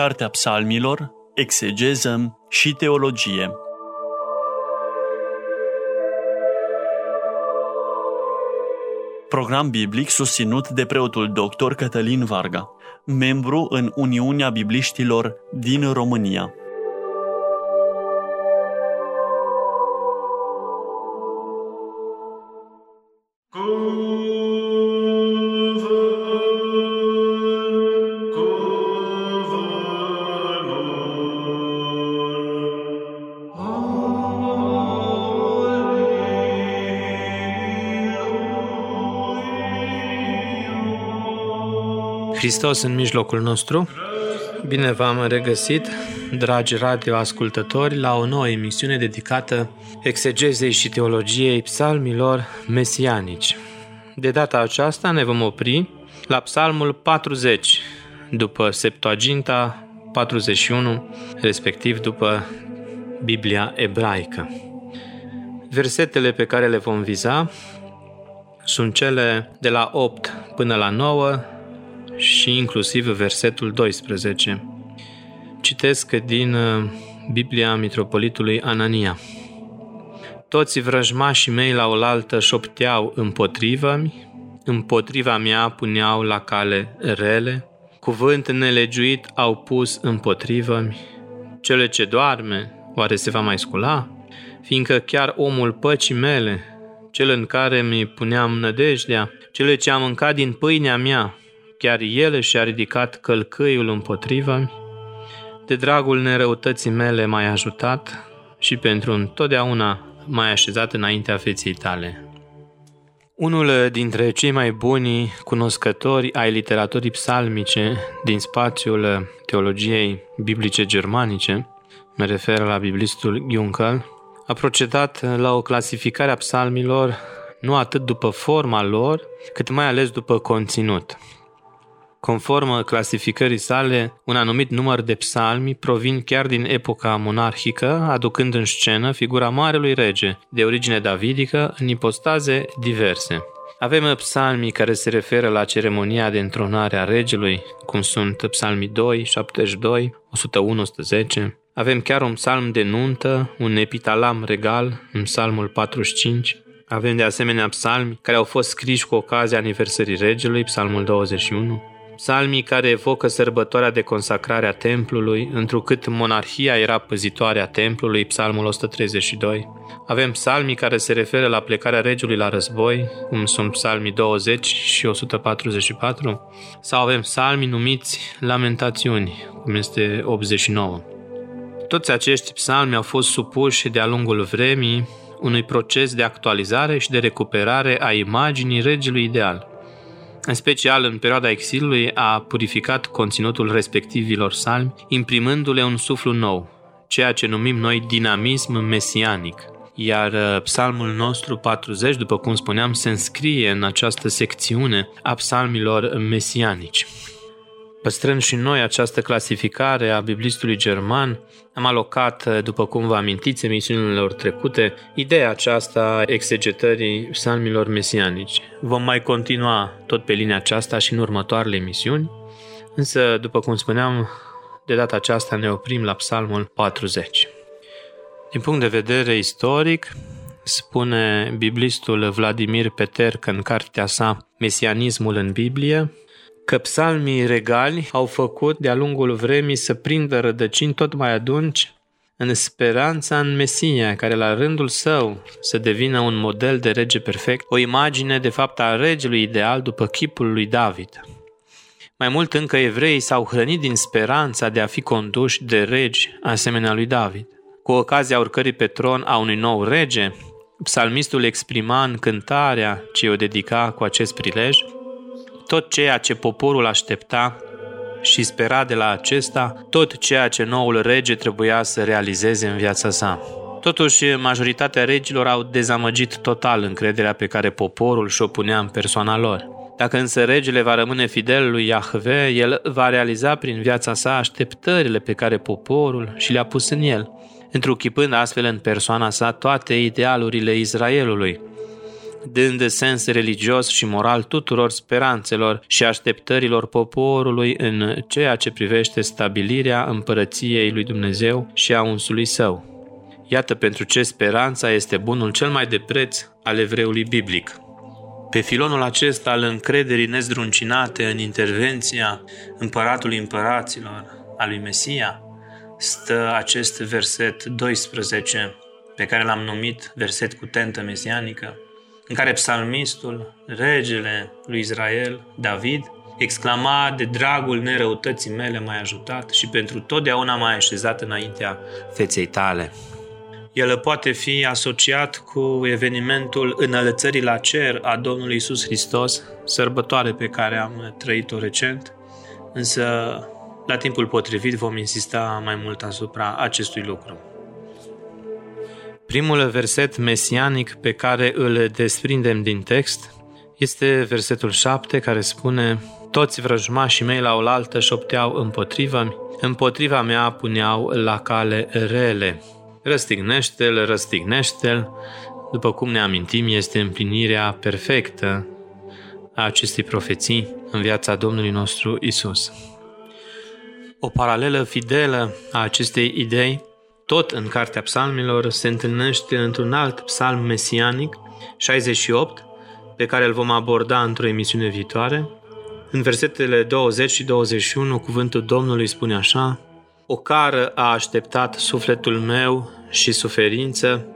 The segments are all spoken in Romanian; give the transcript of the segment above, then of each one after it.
Cartea Psalmilor, Exegeză și Teologie. Program biblic susținut de preotul dr. Cătălin Varga, membru în Uniunea Bibliștilor din România. Hristos în mijlocul nostru. Bine v-am regăsit, dragi radioascultători, la o nouă emisiune dedicată exegezei și teologiei psalmilor mesianici. De data aceasta ne vom opri la psalmul 40, după Septuaginta 41, respectiv după Biblia ebraică. Versetele pe care le vom viza sunt cele de la 8 până la 9 și inclusiv versetul 12. Citesc din uh, Biblia Mitropolitului Anania. Toți vrăjmașii mei la oaltă șopteau împotrivă-mi, împotriva mea puneau la cale rele, cuvânt nelegiuit au pus împotrivă-mi, cele ce doarme, oare se va mai scula? Fiindcă chiar omul păcii mele, cel în care mi puneam nădejdea, cele ce am mâncat din pâinea mea, chiar el și-a ridicat călcâiul împotriva de dragul nerăutății mele m-ai ajutat și pentru întotdeauna m-ai așezat înaintea feții tale. Unul dintre cei mai buni cunoscători ai literaturii psalmice din spațiul teologiei biblice germanice, mă refer la biblistul Juncker, a procedat la o clasificare a psalmilor nu atât după forma lor, cât mai ales după conținut. Conform clasificării sale, un anumit număr de psalmi provin chiar din epoca monarhică, aducând în scenă figura Marelui Rege, de origine davidică, în ipostaze diverse. Avem psalmii care se referă la ceremonia de întronare a regelui, cum sunt psalmii 2, 72, 101, 110. Avem chiar un psalm de nuntă, un epitalam regal, în psalmul 45. Avem de asemenea psalmi care au fost scriși cu ocazia aniversării regelui, psalmul 21 psalmii care evocă sărbătoarea de consacrare a templului, întrucât monarhia era păzitoare a templului, psalmul 132. Avem psalmii care se referă la plecarea regiului la război, cum sunt psalmii 20 și 144, sau avem psalmii numiți lamentațiuni, cum este 89. Toți acești psalmi au fost supuși de-a lungul vremii unui proces de actualizare și de recuperare a imaginii regelui ideal – în special în perioada exilului, a purificat conținutul respectivilor salmi, imprimându-le un suflu nou, ceea ce numim noi dinamism mesianic. Iar uh, psalmul nostru 40, după cum spuneam, se înscrie în această secțiune a psalmilor mesianici. Păstrând și noi această clasificare a biblistului german, am alocat, după cum vă amintiți, emisiunilor trecute, ideea aceasta a exegetării psalmilor mesianici. Vom mai continua tot pe linia aceasta și în următoarele emisiuni, însă, după cum spuneam, de data aceasta ne oprim la psalmul 40. Din punct de vedere istoric, spune biblistul Vladimir Petercă în cartea sa Mesianismul în Biblie, că psalmii regali au făcut de-a lungul vremii să prindă rădăcini tot mai adânci în speranța în Mesia, care la rândul său să devină un model de rege perfect, o imagine de fapt a regelui ideal după chipul lui David. Mai mult încă evreii s-au hrănit din speranța de a fi conduși de regi asemenea lui David. Cu ocazia urcării pe tron a unui nou rege, psalmistul exprima în cântarea ce o dedica cu acest prilej, tot ceea ce poporul aștepta și spera de la acesta, tot ceea ce noul rege trebuia să realizeze în viața sa. Totuși, majoritatea regilor au dezamăgit total încrederea pe care poporul și-o punea în persoana lor. Dacă însă regele va rămâne fidel lui Iahve, el va realiza prin viața sa așteptările pe care poporul și le-a pus în el, întruchipând astfel în persoana sa toate idealurile Israelului, dând sens religios și moral tuturor speranțelor și așteptărilor poporului în ceea ce privește stabilirea împărăției lui Dumnezeu și a unsului său. Iată pentru ce speranța este bunul cel mai de preț al evreului biblic. Pe filonul acesta al încrederii nezdruncinate în intervenția împăratului împăraților, a lui Mesia, stă acest verset 12, pe care l-am numit verset cu tentă mesianică, în care psalmistul, regele lui Israel, David, exclama de dragul nerăutății mele m-ai ajutat și pentru totdeauna m-ai așezat înaintea feței tale. El poate fi asociat cu evenimentul înălțării la cer a Domnului Isus Hristos, sărbătoare pe care am trăit-o recent, însă la timpul potrivit vom insista mai mult asupra acestui lucru. Primul verset mesianic pe care îl desprindem din text este versetul 7 care spune Toți vrăjmașii mei la oaltă șopteau împotriva împotriva mea puneau la cale rele. Răstignește-l, răstignește-l, după cum ne amintim, este împlinirea perfectă a acestei profeții în viața Domnului nostru Isus. O paralelă fidelă a acestei idei, tot în Cartea Psalmilor, se întâlnește într-un alt psalm mesianic, 68, pe care îl vom aborda într-o emisiune viitoare. În versetele 20 și 21, cuvântul Domnului spune așa, O cară a așteptat sufletul meu și suferință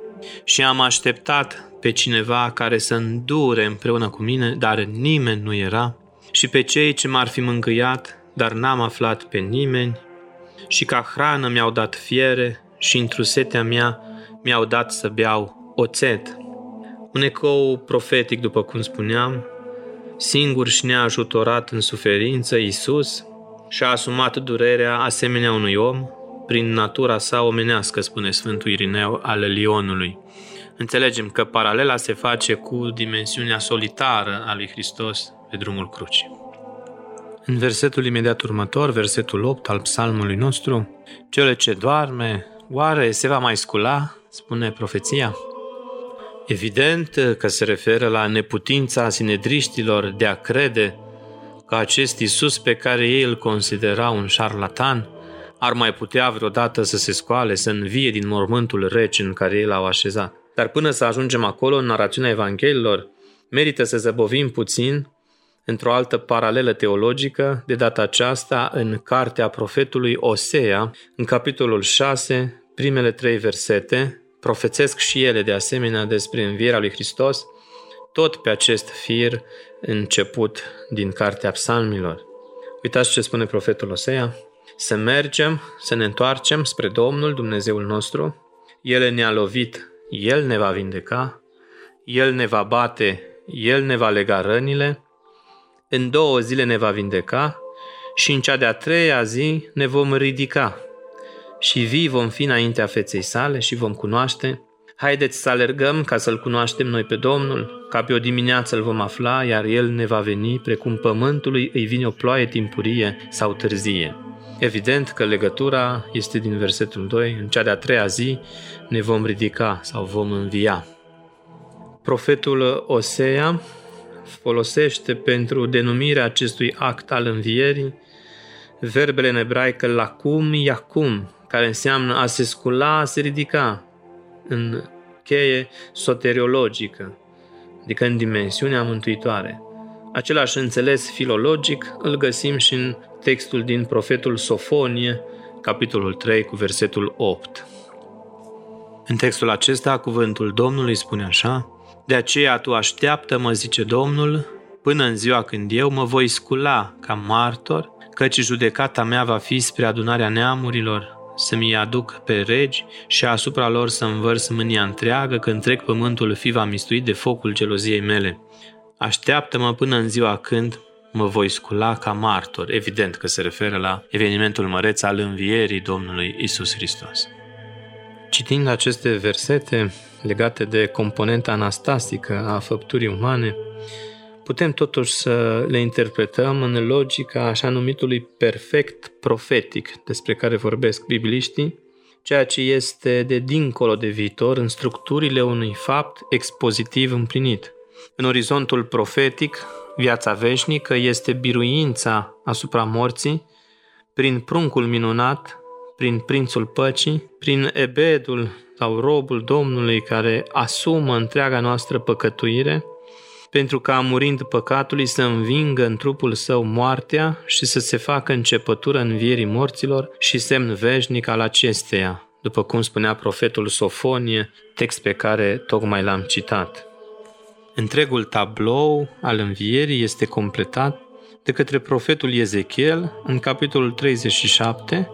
și am așteptat pe cineva care să îndure împreună cu mine, dar nimeni nu era, și pe cei ce m-ar fi mângâiat dar n-am aflat pe nimeni și ca hrană mi-au dat fiere și într setea mea mi-au dat să beau oțet. Un ecou profetic, după cum spuneam, singur și neajutorat în suferință, Iisus și-a asumat durerea asemenea unui om, prin natura sa omenească, spune Sfântul Irineu al Lionului. Înțelegem că paralela se face cu dimensiunea solitară a lui Hristos pe drumul crucii. În versetul imediat următor, versetul 8 al psalmului nostru, cele ce doarme, oare se va mai scula, spune profeția? Evident că se referă la neputința sinedriștilor de a crede că acest Isus pe care ei îl considera un șarlatan ar mai putea vreodată să se scoale, să învie din mormântul rece în care ei l-au așezat. Dar până să ajungem acolo, în narațiunea Evanghelilor, merită să zăbovim puțin într-o altă paralelă teologică, de data aceasta în cartea profetului Osea, în capitolul 6, primele trei versete, profețesc și ele de asemenea despre învierea lui Hristos, tot pe acest fir început din cartea psalmilor. Uitați ce spune profetul Osea, să mergem, să ne întoarcem spre Domnul Dumnezeul nostru, El ne-a lovit, El ne va vindeca, El ne va bate, El ne va lega rănile, în două zile ne va vindeca și în cea de-a treia zi ne vom ridica și vii vom fi înaintea feței sale și vom cunoaște. Haideți să alergăm ca să-L cunoaștem noi pe Domnul, ca pe o dimineață îl vom afla, iar El ne va veni precum pământului îi vine o ploaie timpurie sau târzie. Evident că legătura este din versetul 2, în cea de-a treia zi ne vom ridica sau vom învia. Profetul Osea folosește pentru denumirea acestui act al învierii verbele în ebraică lacum, iacum, care înseamnă a se scula, a se ridica, în cheie soteriologică, adică în dimensiunea mântuitoare. Același înțeles filologic îl găsim și în textul din profetul Sofonie, capitolul 3, cu versetul 8. În textul acesta, cuvântul Domnului spune așa, de aceea tu așteaptă, mă zice Domnul, până în ziua când eu mă voi scula ca martor, căci judecata mea va fi spre adunarea neamurilor, să mi aduc pe regi și asupra lor să învărs mânia întreagă, când trec pământul fi va mistui de focul geloziei mele. Așteaptă-mă până în ziua când mă voi scula ca martor. Evident că se referă la evenimentul măreț al învierii Domnului Isus Hristos. Citind aceste versete legate de componenta anastasică a făpturii umane, putem totuși să le interpretăm în logica așa numitului perfect profetic despre care vorbesc bibliștii, ceea ce este de dincolo de viitor în structurile unui fapt expozitiv împlinit. În orizontul profetic, viața veșnică este biruința asupra morții prin pruncul minunat, prin prințul păcii, prin ebedul sau robul Domnului care asumă întreaga noastră păcătuire, pentru ca murind păcatului să învingă în trupul său moartea și să se facă începătură învierii morților și semn veșnic al acesteia, după cum spunea profetul Sofonie, text pe care tocmai l-am citat. Întregul tablou al învierii este completat de către profetul Ezechiel în capitolul 37,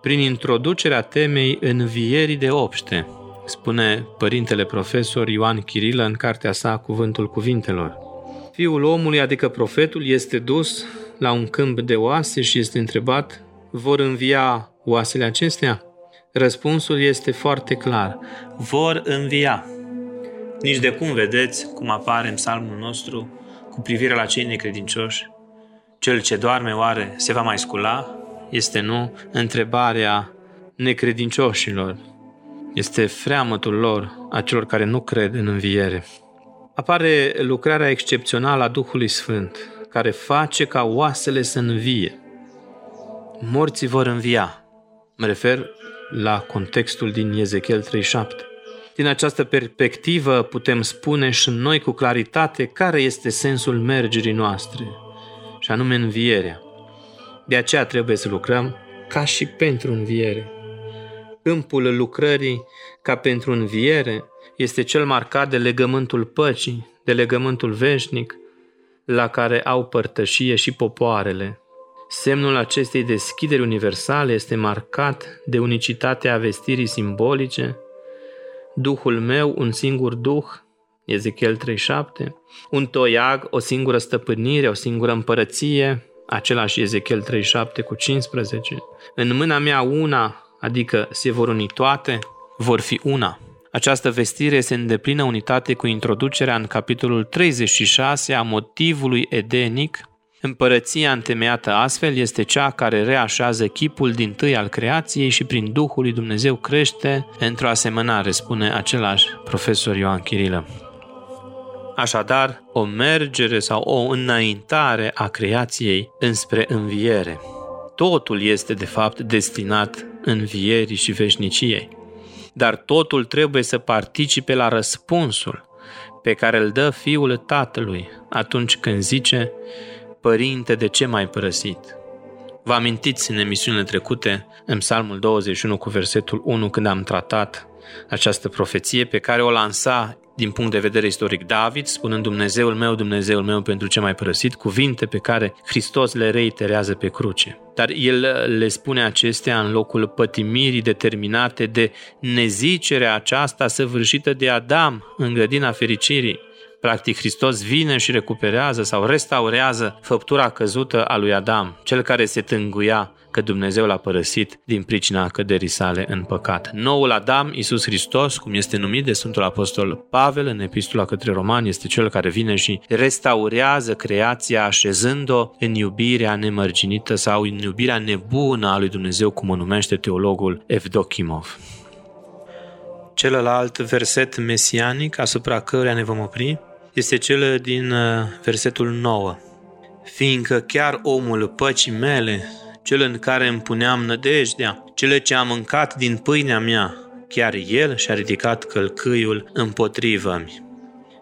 prin introducerea temei învierii de obște, spune părintele profesor Ioan Chirilă în cartea sa Cuvântul Cuvintelor. Fiul omului, adică profetul, este dus la un câmp de oase și este întrebat, vor învia oasele acestea? Răspunsul este foarte clar, vor învia. Nici de cum vedeți cum apare în psalmul nostru cu privire la cei necredincioși. Cel ce doarme oare se va mai scula? Este nu întrebarea necredincioșilor. Este freamătul lor, a celor care nu cred în înviere. Apare lucrarea excepțională a Duhului Sfânt, care face ca oasele să învie. Morții vor învia. Mă refer la contextul din Ezechiel 37. Din această perspectivă putem spune și noi cu claritate care este sensul mergerii noastre, și anume învierea. De aceea trebuie să lucrăm ca și pentru înviere. Câmpul lucrării ca pentru înviere este cel marcat de legământul păcii, de legământul veșnic, la care au părtășie și popoarele. Semnul acestei deschideri universale este marcat de unicitatea vestirii simbolice, Duhul meu, un singur Duh, Ezechiel 37, un toiag, o singură stăpânire, o singură împărăție, același Ezechiel 37 cu 15. În mâna mea una, adică se vor uni toate, vor fi una. Această vestire se îndeplină unitate cu introducerea în capitolul 36 a motivului edenic. Împărăția întemeiată astfel este cea care reașează chipul din tâi al creației și prin Duhul lui Dumnezeu crește într-o asemănare, spune același profesor Ioan Chirilă. Așadar, o mergere sau o înaintare a creației înspre înviere. Totul este, de fapt, destinat învierii și veșniciei. Dar totul trebuie să participe la răspunsul pe care îl dă Fiul Tatălui atunci când zice Părinte, de ce m-ai părăsit? Vă amintiți în emisiunile trecute, în Psalmul 21 cu versetul 1, când am tratat această profeție pe care o lansa din punct de vedere istoric David, spunând Dumnezeul meu, Dumnezeul meu pentru ce mai părăsit, cuvinte pe care Hristos le reiterează pe cruce. Dar el le spune acestea în locul pătimirii determinate de nezicerea aceasta săvârșită de Adam în grădina fericirii. Practic, Hristos vine și recuperează sau restaurează făptura căzută a lui Adam, cel care se tânguia că Dumnezeu l-a părăsit din pricina căderii sale în păcat. Noul Adam, Isus Hristos, cum este numit de Sfântul Apostol Pavel în epistola către Romani, este cel care vine și restaurează creația așezând-o în iubirea nemărginită sau în iubirea nebună a lui Dumnezeu, cum o numește teologul Evdokimov. Celălalt verset mesianic asupra căruia ne vom opri este cel din uh, versetul 9. Fiindcă chiar omul păcii mele cel în care îmi puneam nădejdea, cele ce am mâncat din pâinea mea, chiar el și-a ridicat călcâiul împotrivă-mi.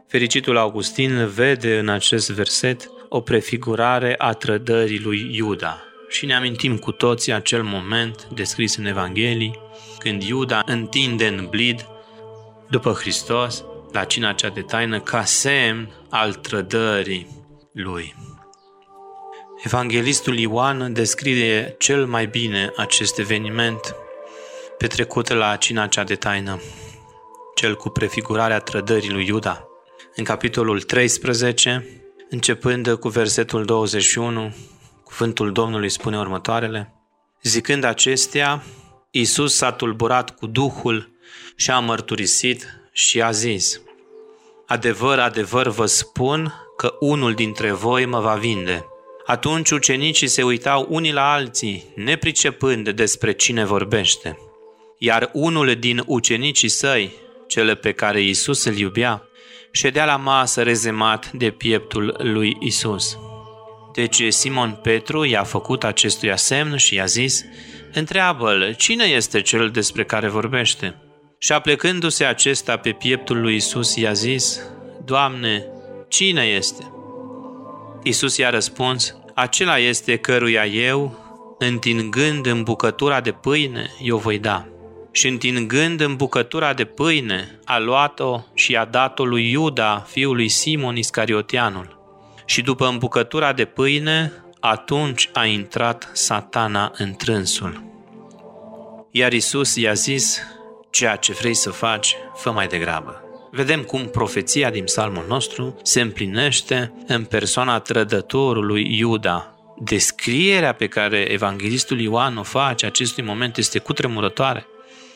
Fericitul Augustin vede în acest verset o prefigurare a trădării lui Iuda. Și ne amintim cu toții acel moment descris în Evanghelii, când Iuda întinde în blid după Hristos la cina cea de taină ca semn al trădării lui. Evanghelistul Ioan descrie cel mai bine acest eveniment petrecut la cina cea de taină, cel cu prefigurarea trădării lui Iuda. În capitolul 13, începând cu versetul 21, cuvântul Domnului spune următoarele. Zicând acestea, Iisus s-a tulburat cu Duhul și a mărturisit și a zis, Adevăr, adevăr vă spun că unul dintre voi mă va vinde. Atunci ucenicii se uitau unii la alții, nepricepând despre cine vorbește. Iar unul din ucenicii săi, cele pe care Iisus îl iubea, ședea la masă rezemat de pieptul lui Isus. Deci Simon Petru i-a făcut acestuia semn și i-a zis, Întreabă-l, cine este cel despre care vorbește? Și aplecându-se acesta pe pieptul lui Isus, i-a zis, Doamne, cine este? Isus i-a răspuns, acela este căruia eu, întingând în bucătura de pâine, eu voi da. Și întingând în bucătura de pâine, a luat-o și a dat-o lui Iuda, fiul lui Simon Iscariotianul. Și după îmbucătura de pâine, atunci a intrat satana în trânsul. Iar Isus i-a zis, ceea ce vrei să faci, fă mai degrabă. Vedem cum profeția din psalmul nostru se împlinește în persoana trădătorului Iuda. Descrierea pe care evanghelistul Ioan o face acestui moment este cutremurătoare.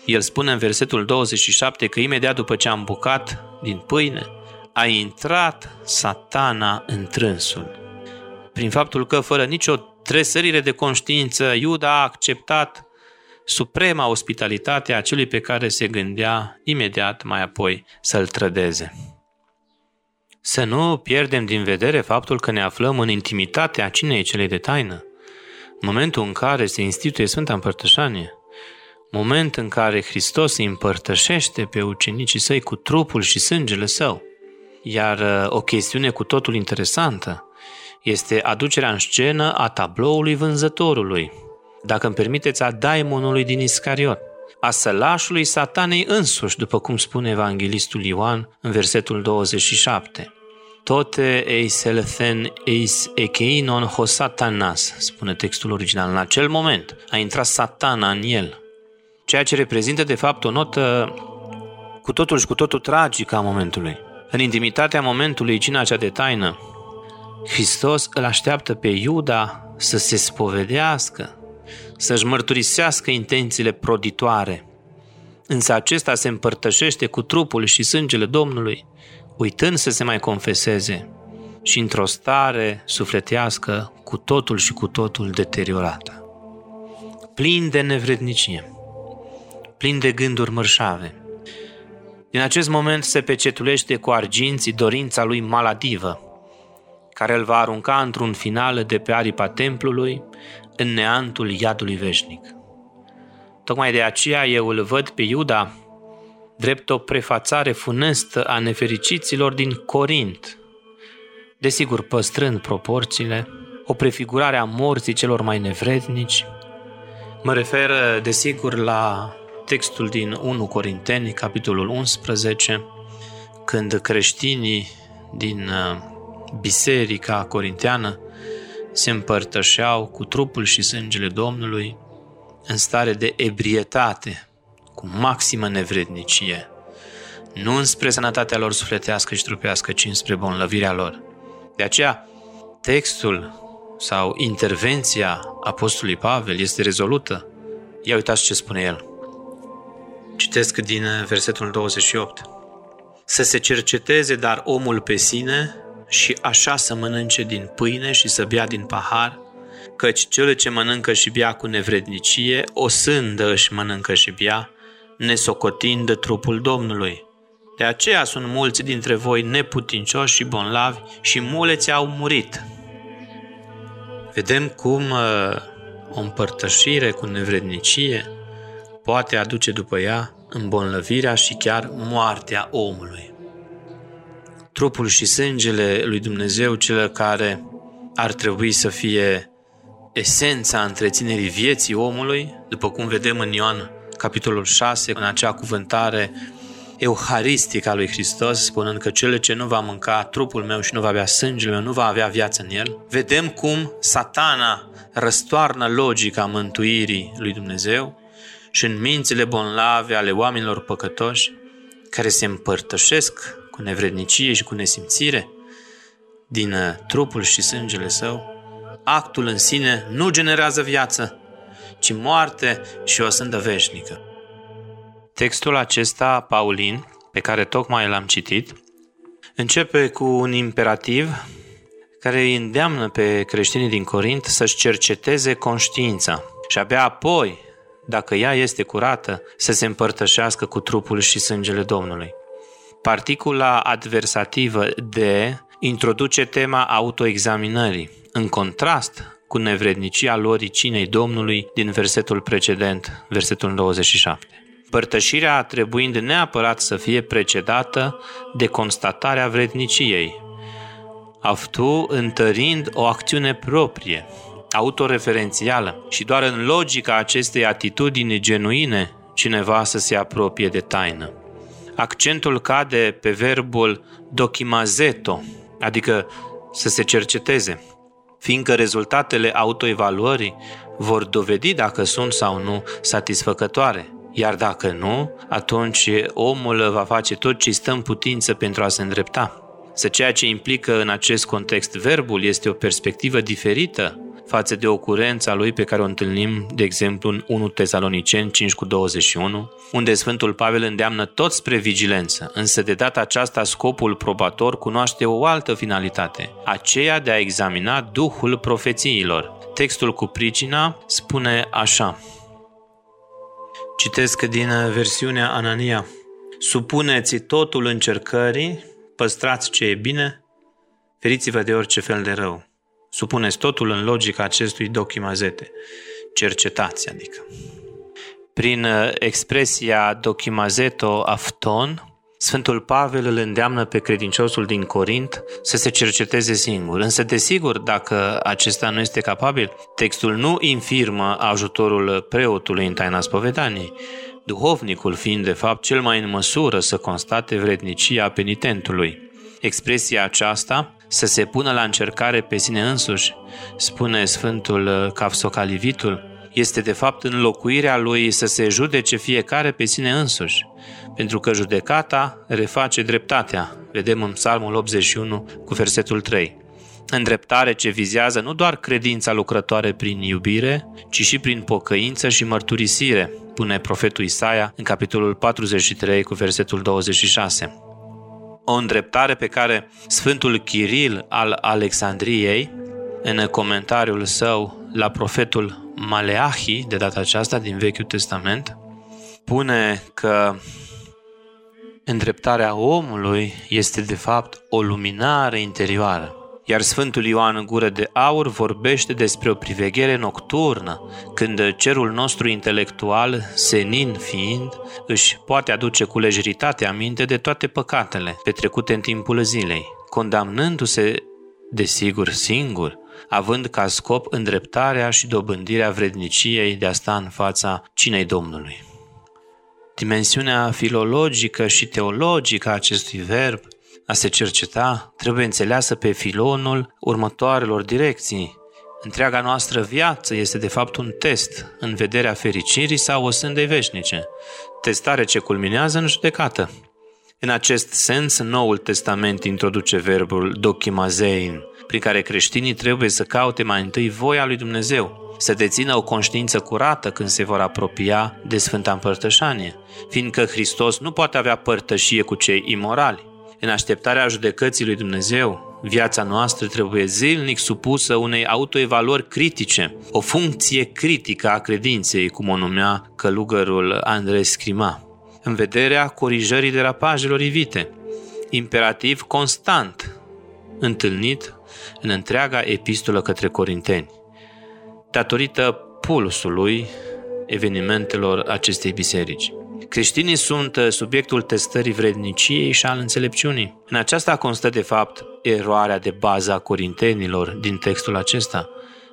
El spune în versetul 27 că imediat după ce a îmbucat din pâine, a intrat satana în trânsul. Prin faptul că, fără nicio tresărire de conștiință, Iuda a acceptat suprema ospitalitate a celui pe care se gândea imediat mai apoi să-l trădeze. Să nu pierdem din vedere faptul că ne aflăm în intimitatea cinei celei de taină, momentul în care se instituie Sfânta Împărtășanie, moment în care Hristos îi împărtășește pe ucenicii săi cu trupul și sângele său. Iar uh, o chestiune cu totul interesantă este aducerea în scenă a tabloului vânzătorului, dacă îmi permiteți, a daimonului din Iscariot, a sălașului satanei însuși, după cum spune evanghelistul Ioan în versetul 27. Tote eis elethen eis ekeinon ho satanas, spune textul original. În acel moment a intrat satana în el, ceea ce reprezintă de fapt o notă cu totul și cu totul tragică a momentului. În intimitatea momentului, cina cea de taină, Hristos îl așteaptă pe Iuda să se spovedească, să-și mărturisească intențiile proditoare. Însă acesta se împărtășește cu trupul și sângele Domnului, uitând să se mai confeseze și într-o stare sufletească cu totul și cu totul deteriorată. Plin de nevrednicie, plin de gânduri mărșave. Din acest moment se pecetulește cu arginții dorința lui maladivă, care îl va arunca într-un final de pe aripa templului, în neantul iadului veșnic. Tocmai de aceea eu îl văd pe Iuda drept o prefațare funestă a nefericiților din Corint, desigur păstrând proporțiile, o prefigurare a morții celor mai nevrednici. Mă refer, desigur, la textul din 1 Corinteni, capitolul 11, când creștinii din uh, biserica corinteană se împărtășeau cu trupul și sângele Domnului în stare de ebrietate, cu maximă nevrednicie, nu înspre sănătatea lor sufletească și trupească, ci înspre bonlăvirea lor. De aceea, textul sau intervenția Apostolului Pavel este rezolută. Ia uitați ce spune el. Citesc din versetul 28. Să se cerceteze dar omul pe sine și așa să mănânce din pâine și să bea din pahar, căci cel ce mănâncă și bea cu nevrednicie, o sândă își mănâncă și bea, nesocotind de trupul Domnului. De aceea sunt mulți dintre voi neputincioși și bonlavi și muleți au murit. Vedem cum uh, o împărtășire cu nevrednicie poate aduce după ea îmbolnăvirea și chiar moartea omului trupul și sângele lui Dumnezeu, cel care ar trebui să fie esența întreținerii vieții omului, după cum vedem în Ioan capitolul 6, în acea cuvântare euharistică a lui Hristos, spunând că cel ce nu va mânca trupul meu și nu va bea sângele meu, nu va avea viață în el. Vedem cum satana răstoarnă logica mântuirii lui Dumnezeu și în mințile bonlave ale oamenilor păcătoși care se împărtășesc cu nevrednicie și cu nesimțire din uh, trupul și sângele său, actul în sine nu generează viață, ci moarte și o sândă veșnică. Textul acesta, Paulin, pe care tocmai l-am citit, începe cu un imperativ care îi îndeamnă pe creștinii din Corint să-și cerceteze conștiința și abia apoi, dacă ea este curată, să se împărtășească cu trupul și sângele Domnului. Particula adversativă de introduce tema autoexaminării, în contrast cu nevrednicia lor cinei Domnului din versetul precedent, versetul 27. Părtășirea trebuind neapărat să fie precedată de constatarea vredniciei, aftu întărind o acțiune proprie, autoreferențială și doar în logica acestei atitudini genuine cineva să se apropie de taină. Accentul cade pe verbul dokimazeto, adică să se cerceteze, fiindcă rezultatele autoevaluării vor dovedi dacă sunt sau nu satisfăcătoare. Iar dacă nu, atunci omul va face tot ce stă în putință pentru a se îndrepta. Să ceea ce implică în acest context verbul este o perspectivă diferită față de ocurența lui pe care o întâlnim, de exemplu, în 1 Tesaloniceni 5 cu 21, unde Sfântul Pavel îndeamnă tot spre vigilență, însă de data aceasta scopul probator cunoaște o altă finalitate, aceea de a examina duhul profețiilor. Textul cu pricina spune așa, Citesc din versiunea Anania. Supuneți totul încercării, păstrați ce e bine, feriți-vă de orice fel de rău. Supuneți totul în logica acestui dochimazete. Cercetați, adică. Prin uh, expresia dochimazeto afton, Sfântul Pavel îl îndeamnă pe credinciosul din Corint să se cerceteze singur. Însă, desigur, dacă acesta nu este capabil, textul nu infirmă ajutorul preotului în taina spovedaniei, duhovnicul fiind de fapt cel mai în măsură să constate vrednicia penitentului. Expresia aceasta să se pună la încercare pe sine însuși, spune Sfântul Cafsocalivitul, este de fapt înlocuirea lui să se judece fiecare pe sine însuși, pentru că judecata reface dreptatea, vedem în Psalmul 81 cu versetul 3. Îndreptare ce vizează nu doar credința lucrătoare prin iubire, ci și prin pocăință și mărturisire, pune profetul Isaia în capitolul 43 cu versetul 26 o îndreptare pe care Sfântul Chiril al Alexandriei, în comentariul său la profetul Maleahi, de data aceasta din Vechiul Testament, pune că îndreptarea omului este de fapt o luminare interioară iar Sfântul Ioan în gură de aur vorbește despre o priveghere nocturnă, când cerul nostru intelectual, senin fiind, își poate aduce cu lejeritate aminte de toate păcatele petrecute în timpul zilei, condamnându-se, desigur, singur, având ca scop îndreptarea și dobândirea vredniciei de a sta în fața cinei Domnului. Dimensiunea filologică și teologică a acestui verb a se cerceta trebuie înțeleasă pe filonul următoarelor direcții. Întreaga noastră viață este de fapt un test în vederea fericirii sau o sândei veșnice, testare ce culminează în judecată. În acest sens, Noul Testament introduce verbul dokimazein, prin care creștinii trebuie să caute mai întâi voia lui Dumnezeu, să dețină o conștiință curată când se vor apropia de Sfânta Împărtășanie, fiindcă Hristos nu poate avea părtășie cu cei imorali. În așteptarea judecății lui Dumnezeu, viața noastră trebuie zilnic supusă unei autoevaluări critice, o funcție critică a credinței, cum o numea călugărul Andrei Scrima, în vederea corijării derapajelor ivite, imperativ constant, întâlnit în întreaga epistolă către Corinteni, datorită pulsului evenimentelor acestei biserici. Creștinii sunt uh, subiectul testării vredniciei și al înțelepciunii. În aceasta constă, de fapt, eroarea de bază a corintenilor din textul acesta.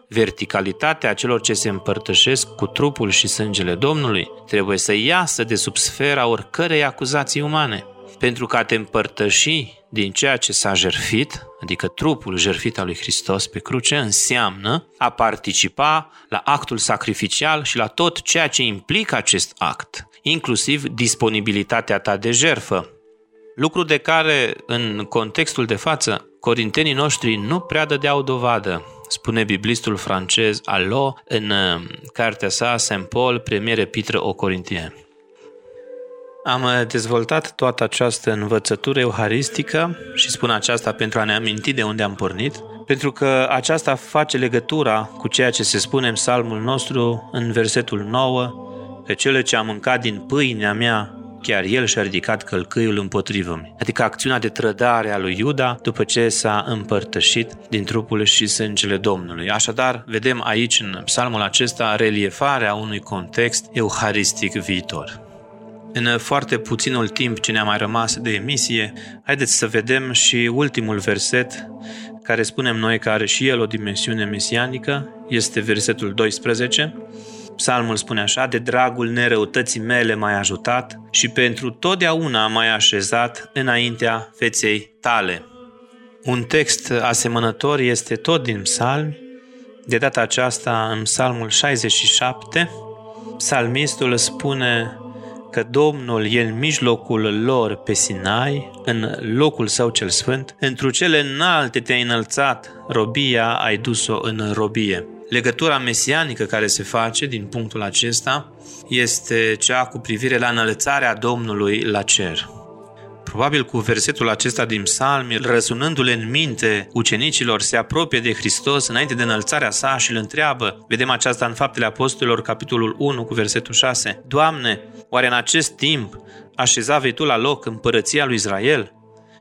Verticalitatea celor ce se împărtășesc cu trupul și sângele Domnului trebuie să iasă de sub sfera oricărei acuzații umane. Pentru ca te împărtăși din ceea ce s-a jerfit, adică trupul jerfit al lui Hristos pe cruce, înseamnă a participa la actul sacrificial și la tot ceea ce implică acest act inclusiv disponibilitatea ta de jerfă. Lucru de care, în contextul de față, corintenii noștri nu prea dădeau dovadă, spune biblistul francez Allo în uh, cartea sa Saint Paul, premiere pitră o Corintie. Am uh, dezvoltat toată această învățătură euharistică și spun aceasta pentru a ne aminti de unde am pornit, pentru că aceasta face legătura cu ceea ce se spune în psalmul nostru în versetul 9, pe cele ce am mâncat din pâinea mea chiar el și-a ridicat călcâiul împotrivă adică acțiunea de trădare a lui Iuda după ce s-a împărtășit din trupul și sângele Domnului. Așadar, vedem aici în psalmul acesta reliefarea unui context euharistic viitor. În foarte puținul timp ce ne-a mai rămas de emisie, haideți să vedem și ultimul verset care spunem noi că are și el o dimensiune mesianică, este versetul 12. Psalmul spune așa, de dragul nerăutății mele m-ai ajutat și pentru totdeauna m-ai așezat înaintea feței tale. Un text asemănător este tot din psalm, de data aceasta în psalmul 67, psalmistul spune că Domnul e în mijlocul lor pe Sinai, în locul său cel sfânt, într cele înalte te-ai înălțat, robia ai dus-o în robie. Legătura mesianică care se face din punctul acesta este cea cu privire la înălțarea Domnului la cer. Probabil cu versetul acesta din psalmi, răsunându-le în minte, ucenicilor se apropie de Hristos înainte de înălțarea sa și îl întreabă, vedem aceasta în Faptele Apostolilor, capitolul 1, cu versetul 6, Doamne, oare în acest timp așeza vei Tu la loc împărăția lui Israel?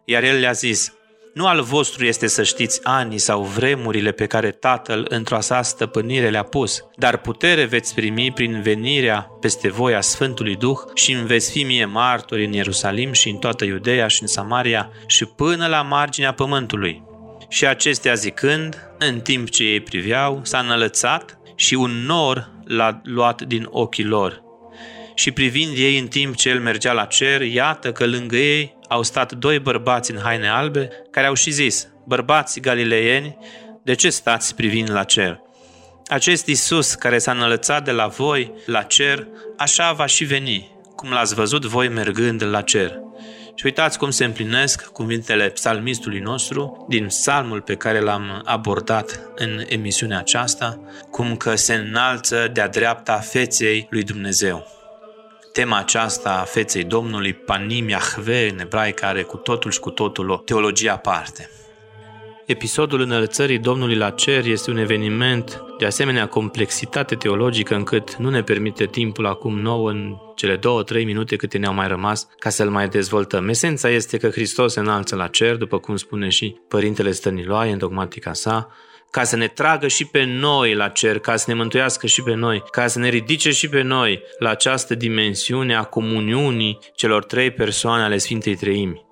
Iar el le-a zis, nu al vostru este să știți anii sau vremurile pe care Tatăl într-o sa stăpânire le-a pus, dar putere veți primi prin venirea peste voi a Sfântului Duh și îmi veți fi mie martori în Ierusalim și în toată Iudeea și în Samaria și până la marginea pământului. Și acestea zicând, în timp ce ei priveau, s-a înălățat și un nor l-a luat din ochii lor. Și privind ei în timp ce el mergea la cer, iată că lângă ei au stat doi bărbați în haine albe care au și zis, bărbați galileieni, de ce stați privind la cer? Acest Isus care s-a înălțat de la voi la cer, așa va și veni, cum l-ați văzut voi mergând la cer. Și uitați cum se împlinesc cuvintele psalmistului nostru din psalmul pe care l-am abordat în emisiunea aceasta, cum că se înalță de-a dreapta feței lui Dumnezeu tema aceasta a feței Domnului, Panim Yahve, în ebraică, are cu totul și cu totul o teologie aparte. Episodul înălțării Domnului la cer este un eveniment de asemenea complexitate teologică încât nu ne permite timpul acum nou în cele două, trei minute câte ne-au mai rămas ca să-l mai dezvoltăm. Esența este că Hristos se înalță la cer, după cum spune și Părintele Stăniloae în dogmatica sa, ca să ne tragă și pe noi la cer, ca să ne mântuiască și pe noi, ca să ne ridice și pe noi la această dimensiune a comuniunii celor trei persoane ale Sfintei Treimi.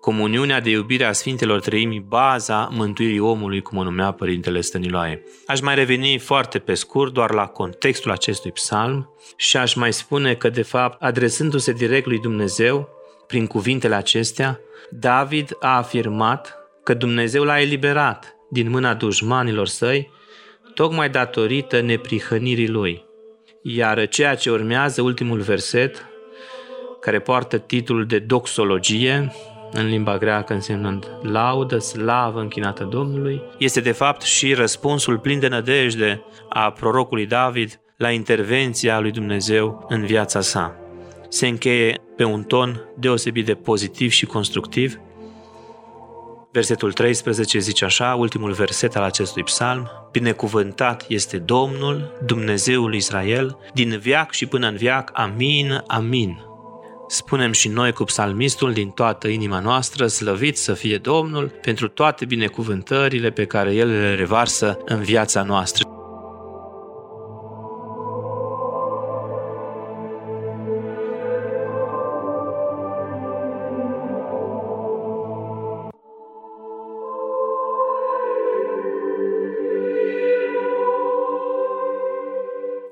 Comuniunea de iubire a Sfintelor Treimi, baza mântuirii omului, cum o numea Părintele Stăniloae. Aș mai reveni foarte pe scurt doar la contextul acestui psalm și aș mai spune că, de fapt, adresându-se direct lui Dumnezeu, prin cuvintele acestea, David a afirmat că Dumnezeu l-a eliberat din mâna dușmanilor săi, tocmai datorită neprihănirii lui. Iar ceea ce urmează, ultimul verset, care poartă titlul de doxologie, în limba greacă însemnând laudă, slavă închinată Domnului, este de fapt și răspunsul plin de nădejde a prorocului David la intervenția lui Dumnezeu în viața sa. Se încheie pe un ton deosebit de pozitiv și constructiv, Versetul 13 zice așa, ultimul verset al acestui psalm, Binecuvântat este Domnul, Dumnezeul Israel, din viac și până în viac, amin, amin. Spunem și noi cu psalmistul din toată inima noastră, slăvit să fie Domnul pentru toate binecuvântările pe care El le revarsă în viața noastră.